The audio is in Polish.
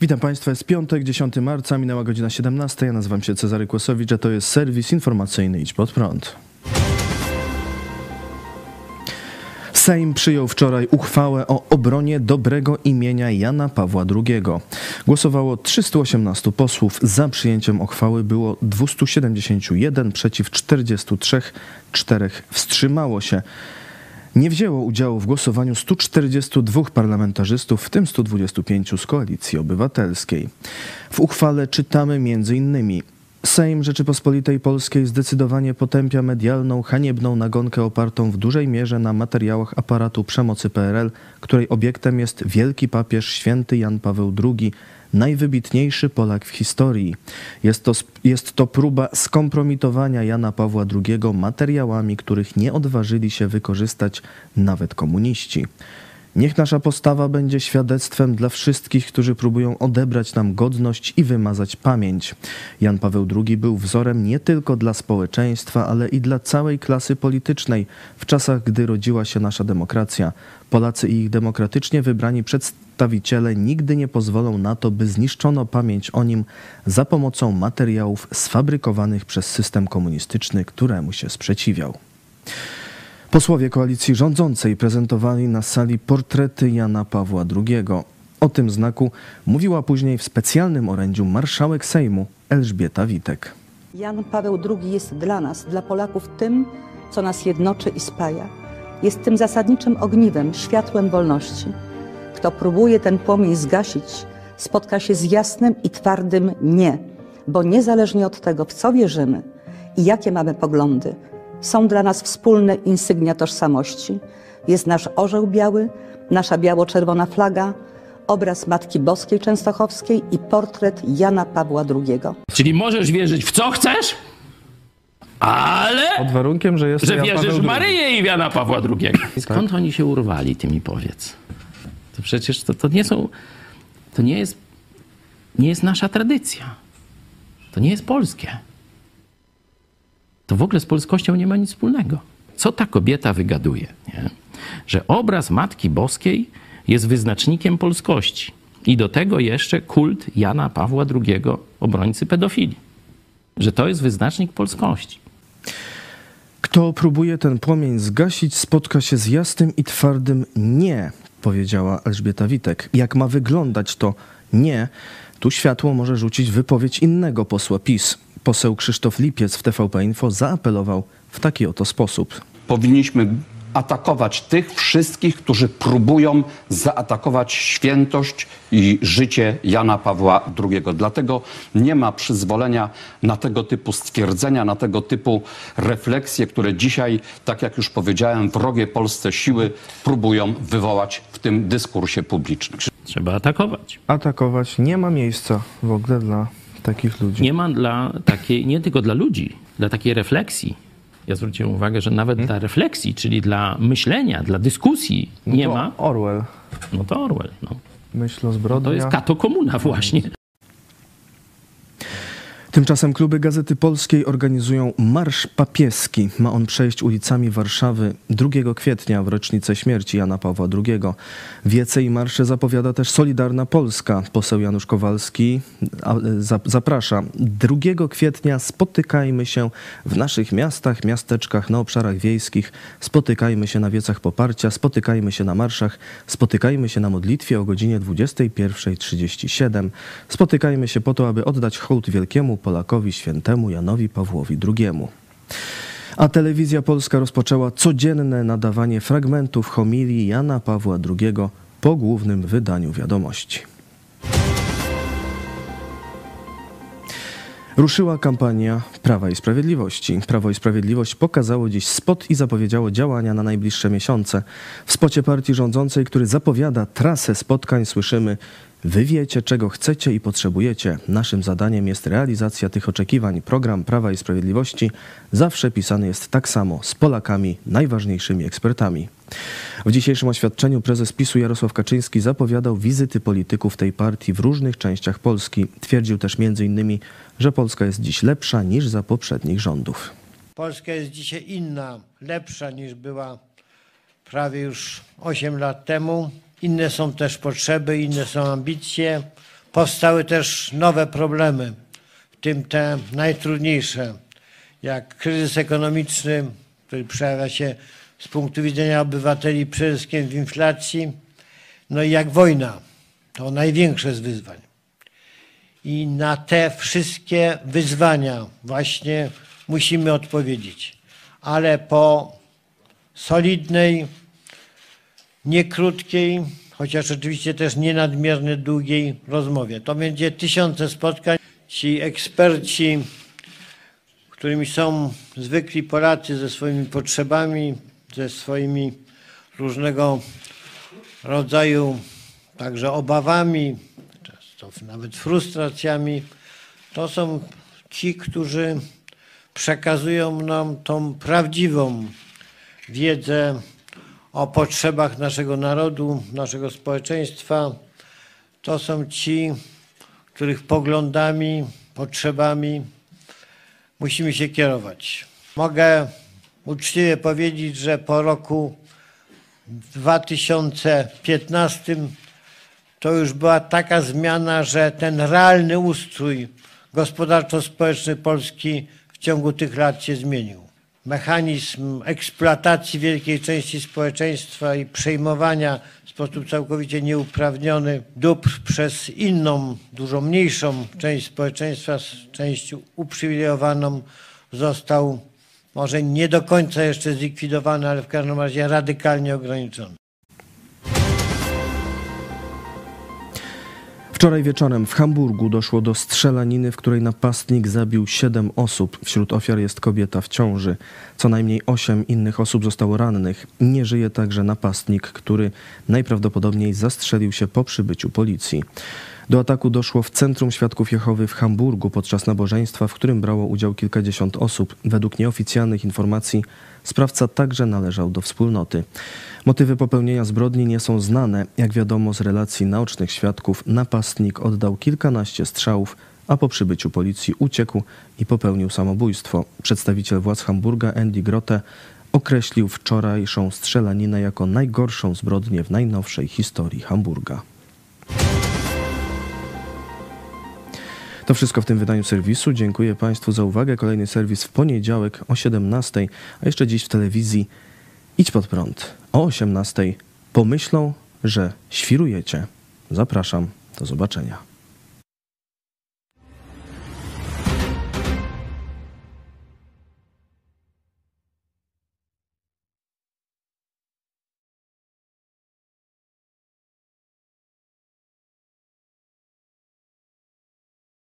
Witam Państwa, jest piątek, 10 marca, minęła godzina 17. Ja nazywam się Cezary Kłosowicz, a to jest serwis informacyjny Idź Pod Prąd. Sejm przyjął wczoraj uchwałę o obronie dobrego imienia Jana Pawła II. Głosowało 318 posłów. Za przyjęciem uchwały było 271 przeciw 43, 4 wstrzymało się. Nie wzięło udziału w głosowaniu 142 parlamentarzystów, w tym 125 z Koalicji Obywatelskiej. W uchwale czytamy m.in. Sejm Rzeczypospolitej Polskiej zdecydowanie potępia medialną, haniebną nagonkę opartą w dużej mierze na materiałach aparatu przemocy PRL, której obiektem jest wielki papież święty Jan Paweł II, najwybitniejszy Polak w historii. Jest to, jest to próba skompromitowania Jana Pawła II materiałami, których nie odważyli się wykorzystać nawet komuniści. Niech nasza postawa będzie świadectwem dla wszystkich, którzy próbują odebrać nam godność i wymazać pamięć. Jan Paweł II był wzorem nie tylko dla społeczeństwa, ale i dla całej klasy politycznej w czasach, gdy rodziła się nasza demokracja. Polacy i ich demokratycznie wybrani przedstawiciele nigdy nie pozwolą na to, by zniszczono pamięć o nim za pomocą materiałów sfabrykowanych przez system komunistyczny, któremu się sprzeciwiał. Posłowie koalicji rządzącej prezentowali na sali portrety Jana Pawła II. O tym znaku mówiła później w specjalnym orędziu marszałek Sejmu Elżbieta Witek. Jan Paweł II jest dla nas, dla Polaków, tym, co nas jednoczy i spaja. Jest tym zasadniczym ogniwem, światłem wolności. Kto próbuje ten płomień zgasić, spotka się z jasnym i twardym nie, bo niezależnie od tego, w co wierzymy i jakie mamy poglądy, są dla nas wspólne insygnia tożsamości. Jest nasz orzeł biały, nasza biało-czerwona flaga, obraz Matki Boskiej Częstochowskiej i portret Jana Pawła II. Czyli możesz wierzyć w co chcesz, ale Pod warunkiem, że jest że Jan wierzysz Paweł w II. Maryję i w Jana Pawła II. Skąd oni się urwali, ty mi powiedz? To przecież to, to nie są, to nie jest, nie jest nasza tradycja. To nie jest polskie. To w ogóle z polskością nie ma nic wspólnego. Co ta kobieta wygaduje? Nie? Że obraz Matki Boskiej jest wyznacznikiem polskości. I do tego jeszcze kult Jana Pawła II, obrońcy pedofilii. Że to jest wyznacznik polskości. Kto próbuje ten płomień zgasić, spotka się z jasnym i twardym nie, powiedziała Elżbieta Witek. Jak ma wyglądać to nie, tu światło może rzucić wypowiedź innego posła PiS. Poseł Krzysztof Lipiec w TVP Info zaapelował w taki oto sposób. powinniśmy atakować tych wszystkich, którzy próbują zaatakować świętość i życie Jana Pawła II. Dlatego nie ma przyzwolenia na tego typu stwierdzenia, na tego typu refleksje, które dzisiaj, tak jak już powiedziałem, wrogie Polsce siły próbują wywołać w tym dyskursie publicznym. Trzeba atakować. Atakować nie ma miejsca w ogóle dla takich ludzi. Nie ma dla takiej, nie tylko dla ludzi, dla takiej refleksji. Ja zwróciłem uwagę, że nawet dla refleksji, czyli dla myślenia, dla dyskusji nie To ma, Orwell. no to Orwell. No. Myśl o To zbrodni. jest kato komuna właśnie. Tymczasem kluby Gazety Polskiej organizują Marsz Papieski. Ma on przejść ulicami Warszawy 2 kwietnia w rocznicę śmierci Jana Pawła II. Wiece i marsze zapowiada też Solidarna Polska. Poseł Janusz Kowalski zaprasza. 2 kwietnia spotykajmy się w naszych miastach, miasteczkach, na obszarach wiejskich. Spotykajmy się na wiecach poparcia, spotykajmy się na marszach, spotykajmy się na modlitwie o godzinie 21.37. Spotykajmy się po to, aby oddać hołd wielkiemu Polakowi świętemu Janowi Pawłowi II. A telewizja polska rozpoczęła codzienne nadawanie fragmentów homilii Jana Pawła II po głównym wydaniu wiadomości. Ruszyła kampania Prawa i Sprawiedliwości. Prawo i Sprawiedliwość pokazało dziś spot i zapowiedziało działania na najbliższe miesiące. W spocie partii rządzącej, który zapowiada trasę spotkań, słyszymy: Wy wiecie, czego chcecie i potrzebujecie. Naszym zadaniem jest realizacja tych oczekiwań. Program Prawa i Sprawiedliwości zawsze pisany jest tak samo z Polakami, najważniejszymi ekspertami. W dzisiejszym oświadczeniu prezes PiSu Jarosław Kaczyński zapowiadał wizyty polityków tej partii w różnych częściach Polski. Twierdził też m.in., że Polska jest dziś lepsza niż za poprzednich rządów. Polska jest dzisiaj inna, lepsza niż była prawie już 8 lat temu. Inne są też potrzeby, inne są ambicje. powstały też nowe problemy, w tym te najtrudniejsze, jak kryzys ekonomiczny, który przejawia się z punktu widzenia obywateli przede wszystkim w inflacji, no i jak wojna. To największe z wyzwań. I na te wszystkie wyzwania właśnie musimy odpowiedzieć. Ale po solidnej, nie krótkiej, chociaż oczywiście też nie nadmiernie długiej rozmowie. To będzie tysiące spotkań. Ci eksperci, którymi są zwykli Polacy ze swoimi potrzebami, ze swoimi różnego rodzaju także obawami, często nawet frustracjami, to są ci, którzy przekazują nam tą prawdziwą wiedzę o potrzebach naszego narodu, naszego społeczeństwa. To są ci, których poglądami, potrzebami musimy się kierować. Mogę uczciwie powiedzieć, że po roku 2015 to już była taka zmiana, że ten realny ustrój gospodarczo-społeczny Polski w ciągu tych lat się zmienił. Mechanizm eksploatacji wielkiej części społeczeństwa i przejmowania w sposób całkowicie nieuprawniony dóbr przez inną, dużo mniejszą część społeczeństwa, część uprzywilejowaną, został może nie do końca jeszcze zlikwidowany, ale w każdym razie radykalnie ograniczony. Wczoraj wieczorem w Hamburgu doszło do strzelaniny, w której napastnik zabił siedem osób. Wśród ofiar jest kobieta w ciąży. Co najmniej osiem innych osób zostało rannych. Nie żyje także napastnik, który najprawdopodobniej zastrzelił się po przybyciu policji. Do ataku doszło w Centrum Świadków Jehowy w Hamburgu podczas nabożeństwa, w którym brało udział kilkadziesiąt osób. Według nieoficjalnych informacji sprawca także należał do wspólnoty. Motywy popełnienia zbrodni nie są znane. Jak wiadomo z relacji naocznych świadków, napastnik oddał kilkanaście strzałów, a po przybyciu policji uciekł i popełnił samobójstwo. Przedstawiciel władz Hamburga Andy Grote określił wczorajszą strzelaninę jako najgorszą zbrodnię w najnowszej historii Hamburga. To wszystko w tym wydaniu serwisu. Dziękuję Państwu za uwagę. Kolejny serwis w poniedziałek o 17, a jeszcze dziś w telewizji Idź pod prąd o 18. Pomyślą, że świrujecie. Zapraszam. Do zobaczenia.